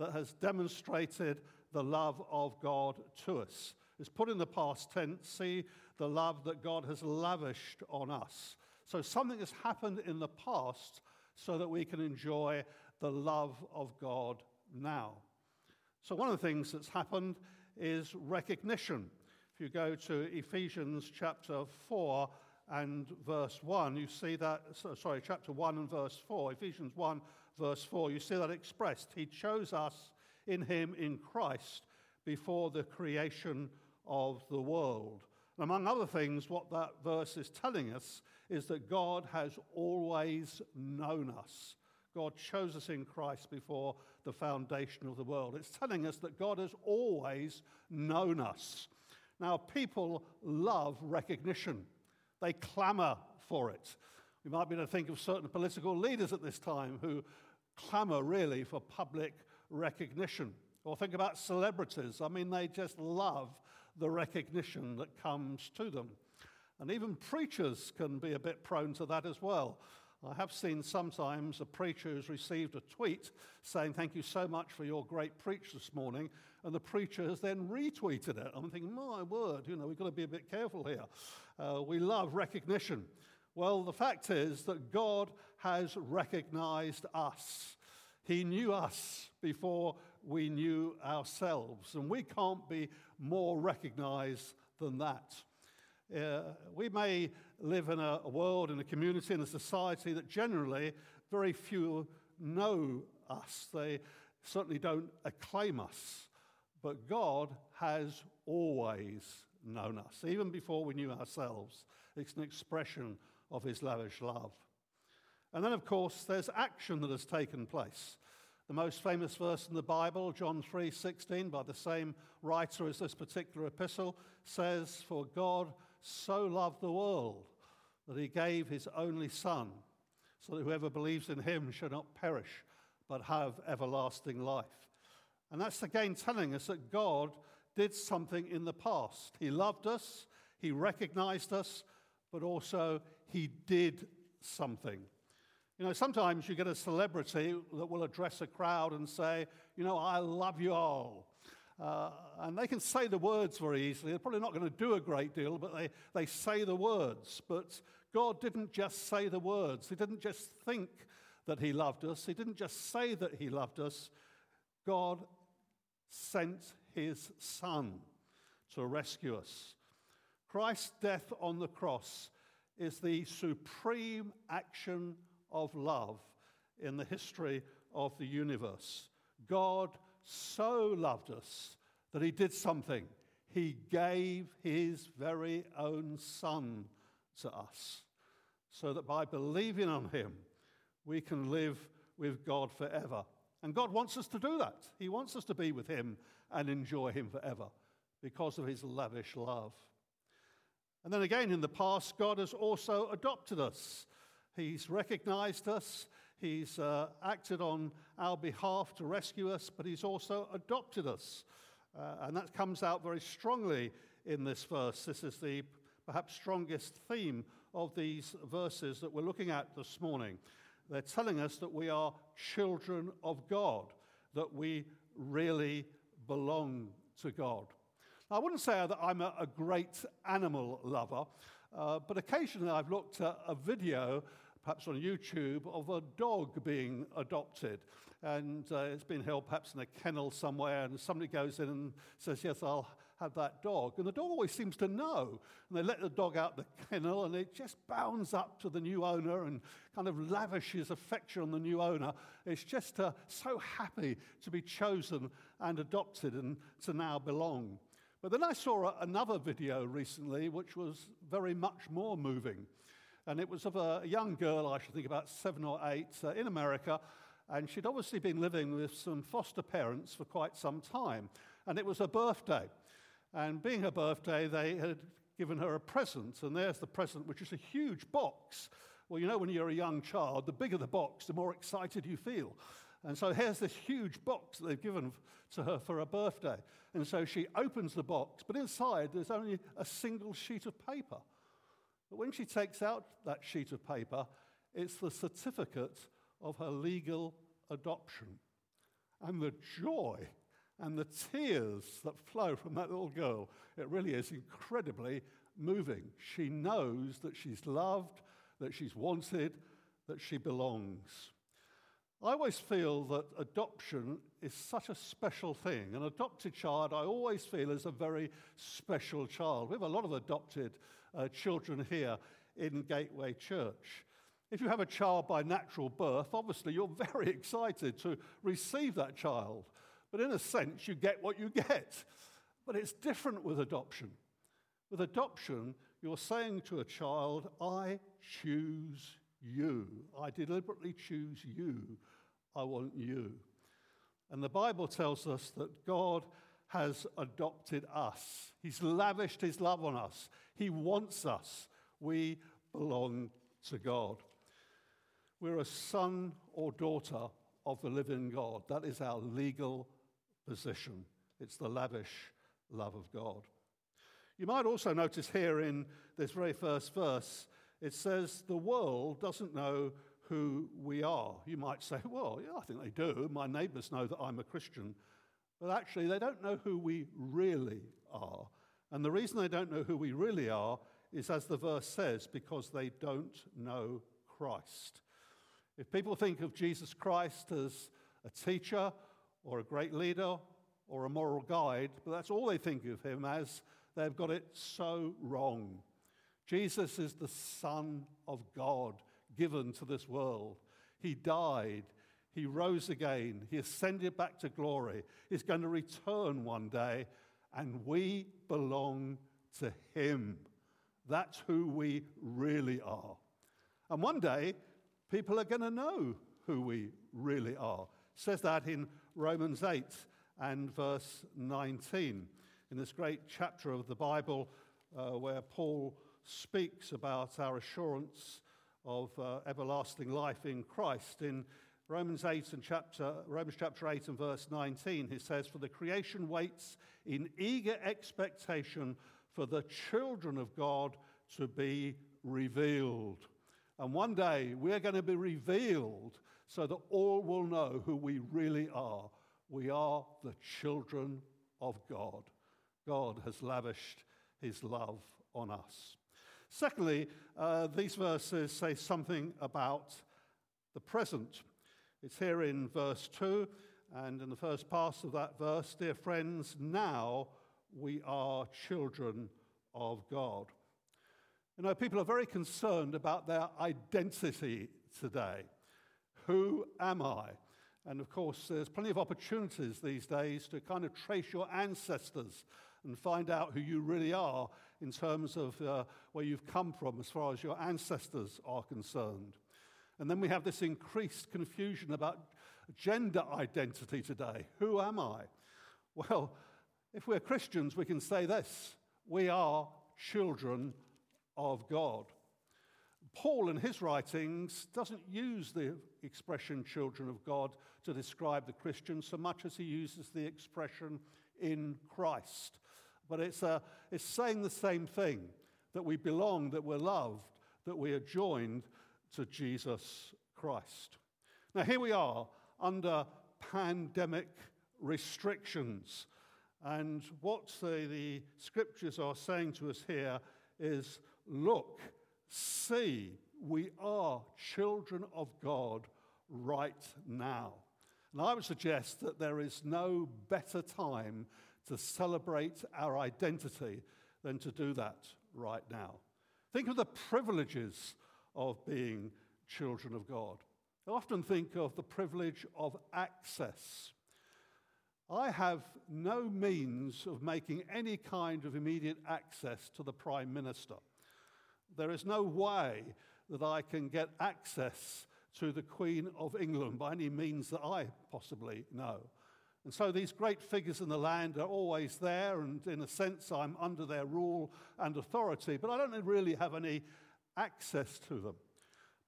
that has demonstrated the love of God to us. It's put in the past tense, see the love that God has lavished on us. So something has happened in the past so that we can enjoy the love of God now. So, one of the things that's happened is recognition. If you go to Ephesians chapter 4 and verse 1, you see that, sorry, chapter 1 and verse 4, Ephesians 1, verse 4, you see that expressed. He chose us in Him in Christ before the creation of the world. And among other things, what that verse is telling us is that God has always known us. God chose us in Christ before the foundation of the world. It's telling us that God has always known us. Now, people love recognition, they clamor for it. We might be able to think of certain political leaders at this time who clamor really for public recognition. Or think about celebrities. I mean, they just love the recognition that comes to them. And even preachers can be a bit prone to that as well. I have seen sometimes a preacher who's received a tweet saying, Thank you so much for your great preach this morning. And the preacher has then retweeted it. I'm thinking, My word, you know, we've got to be a bit careful here. Uh, we love recognition. Well, the fact is that God has recognized us. He knew us before we knew ourselves, and we can't be more recognized than that. Uh, we may live in a, world, in a community, in a society that generally very few know us. They certainly don't acclaim us. But God has always known us, even before we knew ourselves. It's an expression of his lavish love. And then, of course, there's action that has taken place. The most famous verse in the Bible, John 3:16, by the same writer as this particular epistle, says, "For God so loved the world that he gave his only Son, so that whoever believes in him shall not perish, but have everlasting life. And that's again telling us that God did something in the past. He loved us, he recognized us, but also he did something. You know, sometimes you get a celebrity that will address a crowd and say, You know, I love you all. Uh, and they can say the words very easily. They're probably not going to do a great deal, but they, they say the words. But God didn't just say the words, He didn't just think that He loved us, He didn't just say that He loved us. God sent His Son to rescue us. Christ's death on the cross is the supreme action of love in the history of the universe. God so loved us that he did something. He gave his very own son to us so that by believing on him, we can live with God forever. And God wants us to do that. He wants us to be with him and enjoy him forever because of his lavish love. And then again, in the past, God has also adopted us. He's recognized us, He's uh, acted on our behalf to rescue us, but He's also adopted us. Uh, and that comes out very strongly in this verse. This is the perhaps strongest theme of these verses that we're looking at this morning. They're telling us that we are children of God, that we really belong to God. I wouldn't say that I'm a, a great animal lover, uh, but occasionally I've looked at a video perhaps on YouTube, of a dog being adopted. And uh, it's been held perhaps in a kennel somewhere, and somebody goes in and says, Yes, I'll have that dog. And the dog always seems to know. And they let the dog out the kennel, and it just bounds up to the new owner and kind of lavishes affection on the new owner. It's just uh, so happy to be chosen and adopted and to now belong. But then I saw another video recently, which was very much more moving. And it was of a young girl, I should think about seven or eight, uh, in America. And she'd obviously been living with some foster parents for quite some time. And it was her birthday. And being her birthday, they had given her a present. And there's the present, which is a huge box. Well, you know, when you're a young child, the bigger the box, the more excited you feel. And so here's this huge box they've given to her for her birthday. And so she opens the box, but inside there's only a single sheet of paper. But when she takes out that sheet of paper, it's the certificate of her legal adoption. and the joy and the tears that flow from that little girl. It really is incredibly moving. She knows that she's loved, that she's wanted, that she belongs. I always feel that adoption is such a special thing. An adopted child, I always feel, is a very special child. We have a lot of adopted uh, children here in Gateway Church. If you have a child by natural birth, obviously you're very excited to receive that child. But in a sense, you get what you get. But it's different with adoption. With adoption, you're saying to a child, I choose you. I deliberately choose you. I want you. And the Bible tells us that God has adopted us. He's lavished his love on us. He wants us. We belong to God. We're a son or daughter of the living God. That is our legal position. It's the lavish love of God. You might also notice here in this very first verse it says the world doesn't know who we are. You might say, well, yeah, I think they do. My neighbors know that I'm a Christian. But actually, they don't know who we really are. And the reason they don't know who we really are is, as the verse says, because they don't know Christ. If people think of Jesus Christ as a teacher or a great leader or a moral guide, but that's all they think of him as, they've got it so wrong. Jesus is the Son of God given to this world. He died, He rose again, He ascended back to glory. He's going to return one day, and we belong to Him. That's who we really are. And one day, people are going to know who we really are. It says that in Romans 8 and verse 19, in this great chapter of the Bible uh, where Paul speaks about our assurance of uh, everlasting life in Christ. In Romans 8 and chapter, Romans chapter 8 and verse 19, he says, For the creation waits in eager expectation for the children of God to be revealed. And one day we're going to be revealed so that all will know who we really are. We are the children of God. God has lavished his love on us. Secondly, uh, these verses say something about the present. It's here in verse 2, and in the first part of that verse, dear friends, now we are children of God. You know, people are very concerned about their identity today. Who am I? And of course, there's plenty of opportunities these days to kind of trace your ancestors and find out who you really are in terms of uh, where you've come from as far as your ancestors are concerned. And then we have this increased confusion about gender identity today. Who am I? Well, if we're Christians, we can say this we are children of God. Paul, in his writings, doesn't use the expression children of God to describe the Christian so much as he uses the expression in Christ. But it's, uh, it's saying the same thing that we belong, that we're loved, that we are joined to Jesus Christ. Now, here we are under pandemic restrictions. And what the, the scriptures are saying to us here is look, see, we are children of God right now. And I would suggest that there is no better time to celebrate our identity than to do that right now. Think of the privileges of being children of God. I often think of the privilege of access. I have no means of making any kind of immediate access to the Prime Minister. There is no way that I can get access to the Queen of England by any means that I possibly know. And so these great figures in the land are always there, and in a sense, I'm under their rule and authority, but I don't really have any access to them.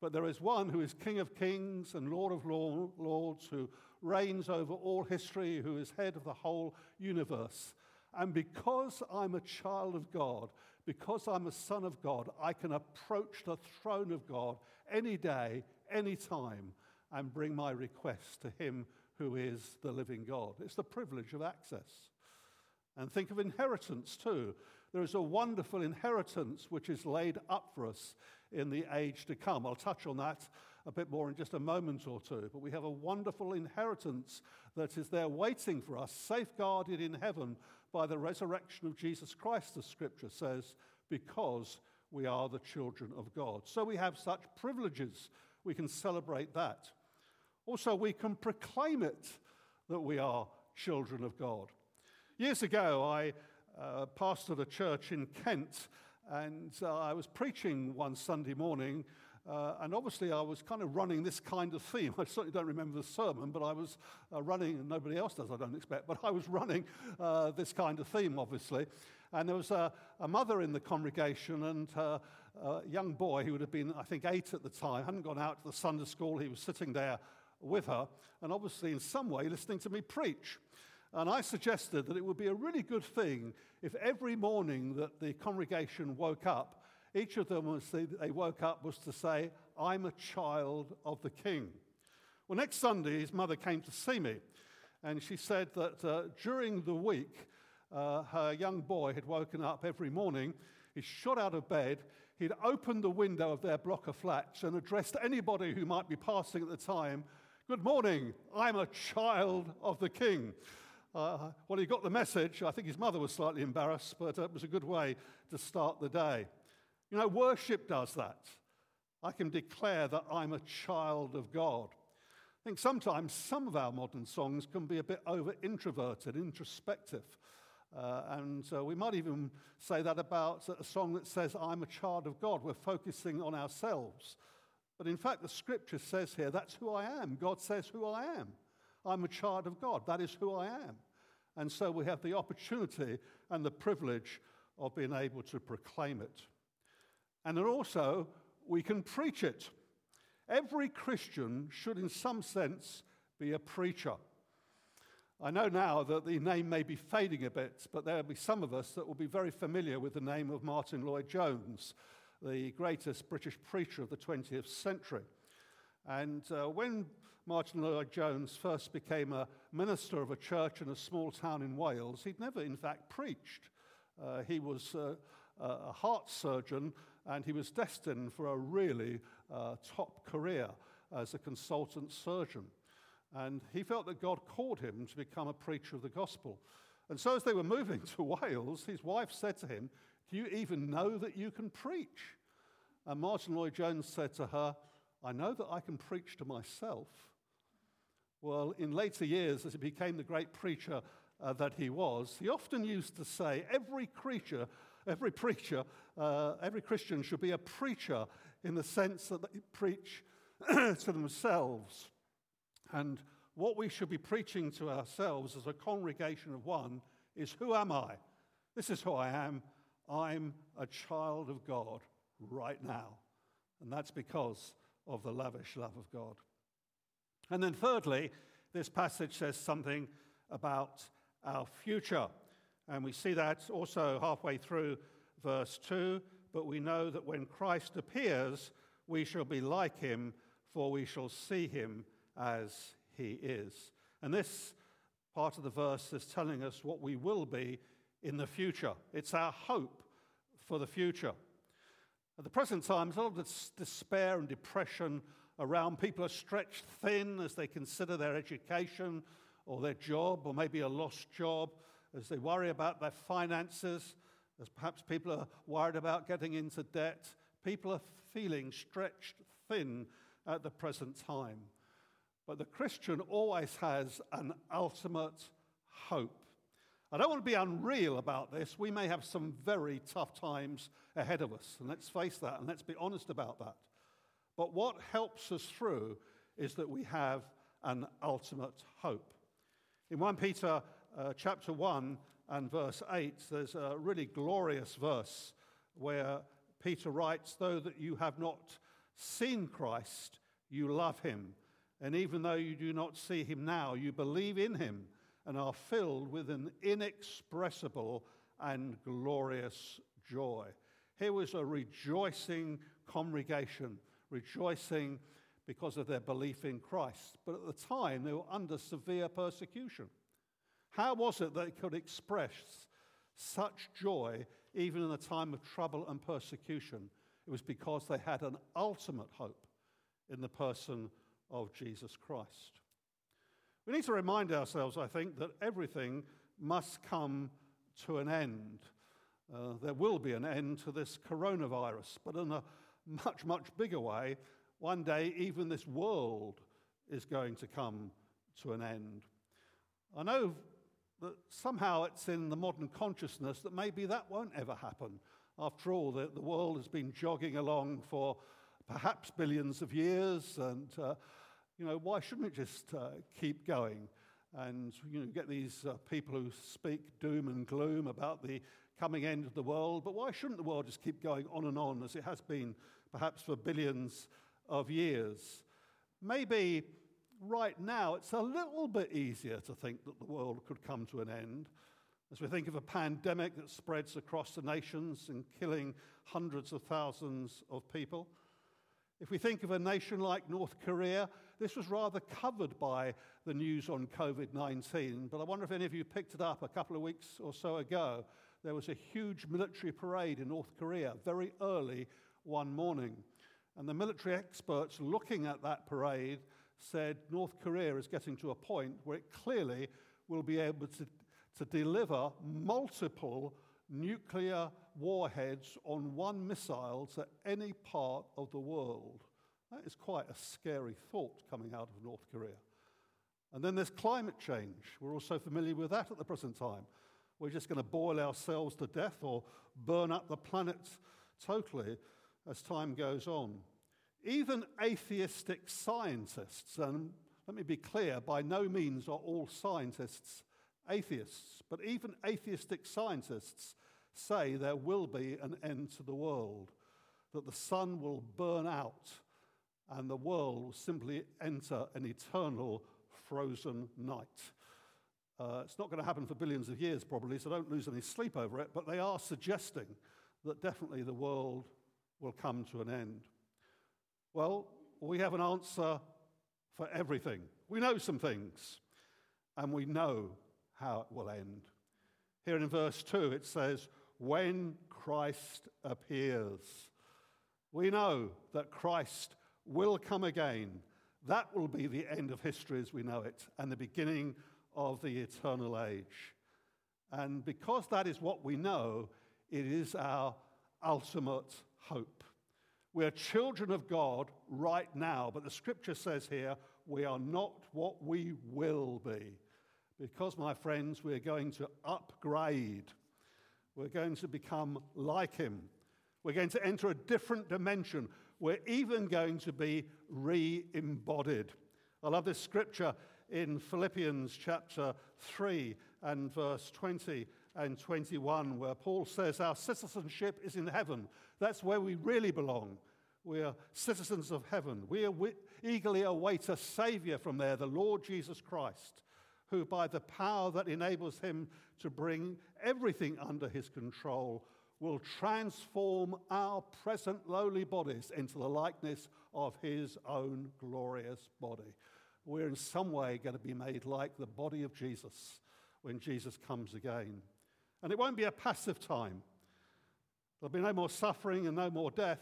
But there is one who is King of kings and Lord of lords, who reigns over all history, who is head of the whole universe. And because I'm a child of God, because I'm a son of God, I can approach the throne of God any day, any time, and bring my request to Him who is the living God. It's the privilege of access. And think of inheritance too. There is a wonderful inheritance which is laid up for us in the age to come. I'll touch on that a bit more in just a moment or two. But we have a wonderful inheritance that is there waiting for us, safeguarded in heaven by the resurrection of Jesus Christ, the scripture says, because we are the children of God. So we have such privileges. We can celebrate that. Also, we can proclaim it that we are children of God. Years ago, I uh, pastored a church in Kent, and uh, I was preaching one Sunday morning. Uh, and obviously, I was kind of running this kind of theme. I certainly don't remember the sermon, but I was uh, running, and nobody else does, I don't expect, but I was running uh, this kind of theme, obviously. And there was a, a mother in the congregation and a young boy who would have been, I think, eight at the time, hadn't gone out to the Sunday school. He was sitting there with her, and obviously, in some way, listening to me preach. And I suggested that it would be a really good thing if every morning that the congregation woke up, each of them, as they woke up, was to say, I'm a child of the king. Well, next Sunday, his mother came to see me, and she said that uh, during the week, uh, her young boy had woken up every morning, he shot out of bed, he'd opened the window of their block of flats and addressed anybody who might be passing at the time, Good morning, I'm a child of the king. Uh, well, he got the message. I think his mother was slightly embarrassed, but it was a good way to start the day. You know, worship does that. I can declare that I'm a child of God. I think sometimes some of our modern songs can be a bit over introverted, introspective. Uh, and uh, we might even say that about a song that says, I'm a child of God. We're focusing on ourselves. But in fact, the scripture says here, that's who I am. God says who I am. I'm a child of God. That is who I am. And so we have the opportunity and the privilege of being able to proclaim it. And then also, we can preach it. Every Christian should, in some sense, be a preacher. I know now that the name may be fading a bit, but there will be some of us that will be very familiar with the name of Martyn Lloyd-Jones, the greatest British preacher of the 20th century. And uh, when Martyn Lloyd-Jones first became a minister of a church in a small town in Wales, he'd never, in fact, preached. Uh, he was uh, a heart surgeon and he was destined for a really uh, top career as a consultant surgeon. And he felt that God called him to become a preacher of the gospel. And so, as they were moving to Wales, his wife said to him, Do you even know that you can preach? And Martyn Lloyd-Jones said to her, I know that I can preach to myself. Well, in later years, as he became the great preacher uh, that he was, he often used to say, Every creature, every preacher, uh, every Christian should be a preacher in the sense that they preach to themselves. And what we should be preaching to ourselves as a congregation of one is Who am I? This is who I am. I'm a child of God right now. And that's because of the lavish love of God. And then, thirdly, this passage says something about our future. And we see that also halfway through verse 2. But we know that when Christ appears, we shall be like him, for we shall see him as he is. And this part of the verse is telling us what we will be in the future. It's our hope for the future. At the present time, there's a lot of despair and depression around. People are stretched thin as they consider their education or their job or maybe a lost job, as they worry about their finances, as perhaps people are worried about getting into debt. People are feeling stretched thin at the present time. But the Christian always has an ultimate hope. I don't want to be unreal about this. We may have some very tough times ahead of us, and let's face that, and let's be honest about that. But what helps us through is that we have an ultimate hope. In 1 Peter uh, chapter 1 and verse 8, there's a really glorious verse where Peter writes, Though that you have not seen Christ, you love him. And even though you do not see him now, you believe in him and are filled with an inexpressible and glorious joy. Here was a rejoicing congregation, rejoicing because of their belief in Christ. But at the time, they were under severe persecution. How was it that they could express such joy even in a time of trouble and persecution? It was because they had an ultimate hope in the person of Jesus Christ. We need to remind ourselves, I think, that everything must come to an end. Uh, there will be an end to this coronavirus, but in a much, much bigger way, one day even this world is going to come to an end. I know that somehow it's in the modern consciousness that maybe that won't ever happen. After all, the, the world has been jogging along for perhaps billions of years, and uh, you know, why shouldn't it just uh, keep going? And you know, get these uh, people who speak doom and gloom about the coming end of the world, but why shouldn't the world just keep going on and on as it has been perhaps for billions of years? Maybe right now it's a little bit easier to think that the world could come to an end. As we think of a pandemic that spreads across the nations and killing hundreds of thousands of people. If we think of a nation like North Korea, this was rather covered by the news on COVID 19, but I wonder if any of you picked it up a couple of weeks or so ago. There was a huge military parade in North Korea very early one morning. And the military experts looking at that parade said North Korea is getting to a point where it clearly will be able to, to deliver multiple nuclear warheads on one missile to any part of the world. That is quite a scary thought coming out of North Korea. And then there's climate change. We're also familiar with that at the present time. We're just going to boil ourselves to death or burn up the planet totally as time goes on. Even atheistic scientists, and let me be clear, by no means are all scientists atheists, but even atheistic scientists say there will be an end to the world, that the sun will burn out and the world will simply enter an eternal frozen night. Uh, it's not going to happen for billions of years, probably, so don't lose any sleep over it, but they are suggesting that definitely the world will come to an end. Well, we have an answer for everything. We know some things, and we know how it will end. Here in verse 2, it says, When Christ appears. We know that Christ will come again. That will be the end of history as we know it and the beginning of the eternal age. And because that is what we know, it is our ultimate hope. We're children of God right now, but the scripture says here we are not what we will be. Because, my friends, we're going to upgrade. We're going to become like Him. We're going to enter a different dimension. We're even going to be re embodied. I love this scripture in Philippians chapter 3 and verse 20 and 21, where Paul says, Our citizenship is in heaven. That's where we really belong. We are citizens of heaven. We, we eagerly await a Savior from there, the Lord Jesus Christ, who, by the power that enables him to bring everything under his control, will transform our present lowly bodies into the likeness of his own glorious body. We're in some way going to be made like the body of Jesus when Jesus comes again. And it won't be a passive time. There'll be no more suffering and no more death,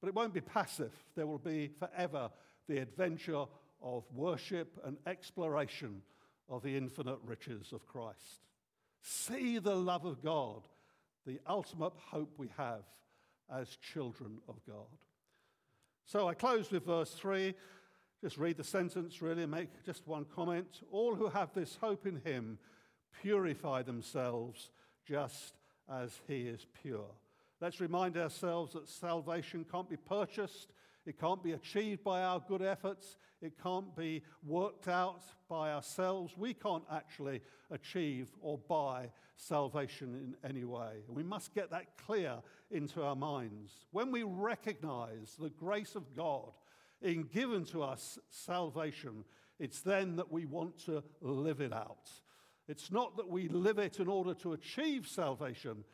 but it won't be passive. There will be forever the adventure of worship and exploration of the infinite riches of Christ. See the love of God the ultimate hope we have as children of God. So I close with verse 3. Just read the sentence really and make just one comment. All who have this hope in him purify themselves just as he is pure. Let's remind ourselves that salvation can't be purchased, it can't be achieved by our good efforts. It can't be worked out by ourselves. We can't actually achieve or buy salvation in any way. We must get that clear into our minds. When we recognize the grace of God in giving to us salvation, it's then that we want to live it out. It's not that we live it in order to achieve salvation.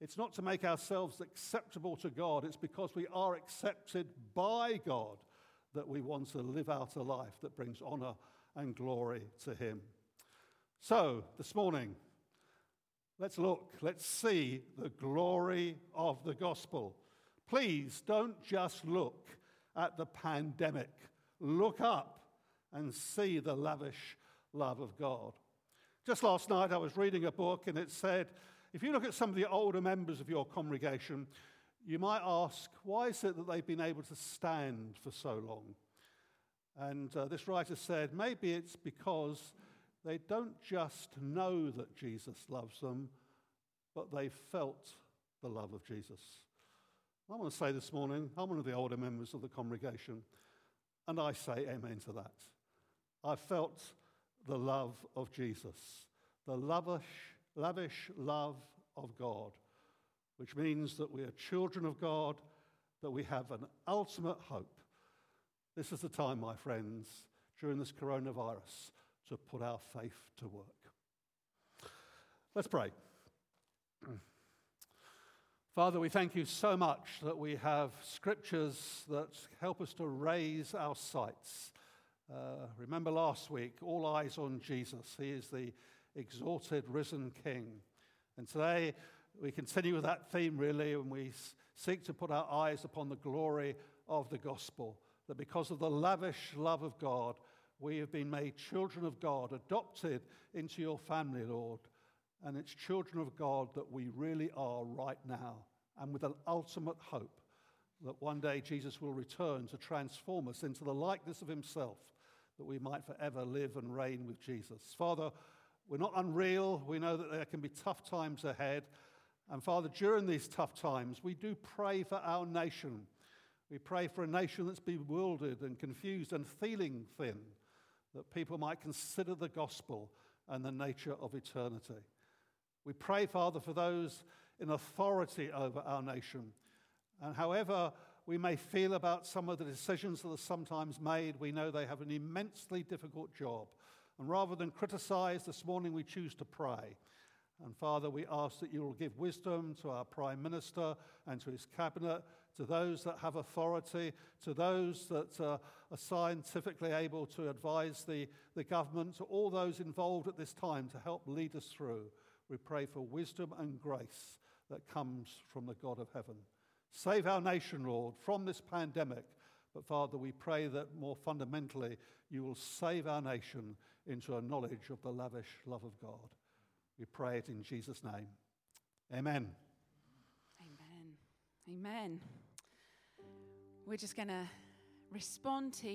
It's not to make ourselves acceptable to God. It's because we are accepted by God that we want to live out a life that brings honor and glory to Him. So, this morning, let's look, let's see the glory of the gospel. Please don't just look at the pandemic, look up and see the lavish love of God. Just last night, I was reading a book and it said, if you look at some of the older members of your congregation, you might ask, why is it that they've been able to stand for so long? And uh, this writer said, maybe it's because they don't just know that Jesus loves them, but they felt the love of Jesus. I want to say this morning, I'm one of the older members of the congregation, and I say amen to that. I felt the love of Jesus, the lavish, lavish love of God, which means that we are children of God, that we have an ultimate hope. This is the time, my friends, during this coronavirus, to put our faith to work. Let's pray. Father, we thank you so much that we have scriptures that help us to raise our sights. Uh, remember last week, all eyes on Jesus. He is the exalted, risen King. And today, we continue with that theme really, and we seek to put our eyes upon the glory of the gospel. That because of the lavish love of God, we have been made children of God, adopted into your family, Lord. And it's children of God that we really are right now, and with an ultimate hope that one day Jesus will return to transform us into the likeness of himself, that we might forever live and reign with Jesus. Father, we're not unreal. We know that there can be tough times ahead. And Father, during these tough times, we do pray for our nation. We pray for a nation that's bewildered and confused and feeling thin, that people might consider the gospel and the nature of eternity. We pray, Father, for those in authority over our nation. And however we may feel about some of the decisions that are sometimes made, we know they have an immensely difficult job. And rather than criticize, this morning we choose to pray. And Father, we ask that you will give wisdom to our Prime Minister and to his cabinet, to those that have authority, to those that uh, are scientifically able to advise the, the government, to all those involved at this time to help lead us through. We pray for wisdom and grace that comes from the God of heaven. Save our nation, Lord, from this pandemic. But Father, we pray that more fundamentally, you will save our nation into a knowledge of the lavish love of God. We pray it in Jesus' name. Amen. Amen. Amen. We're just going to respond to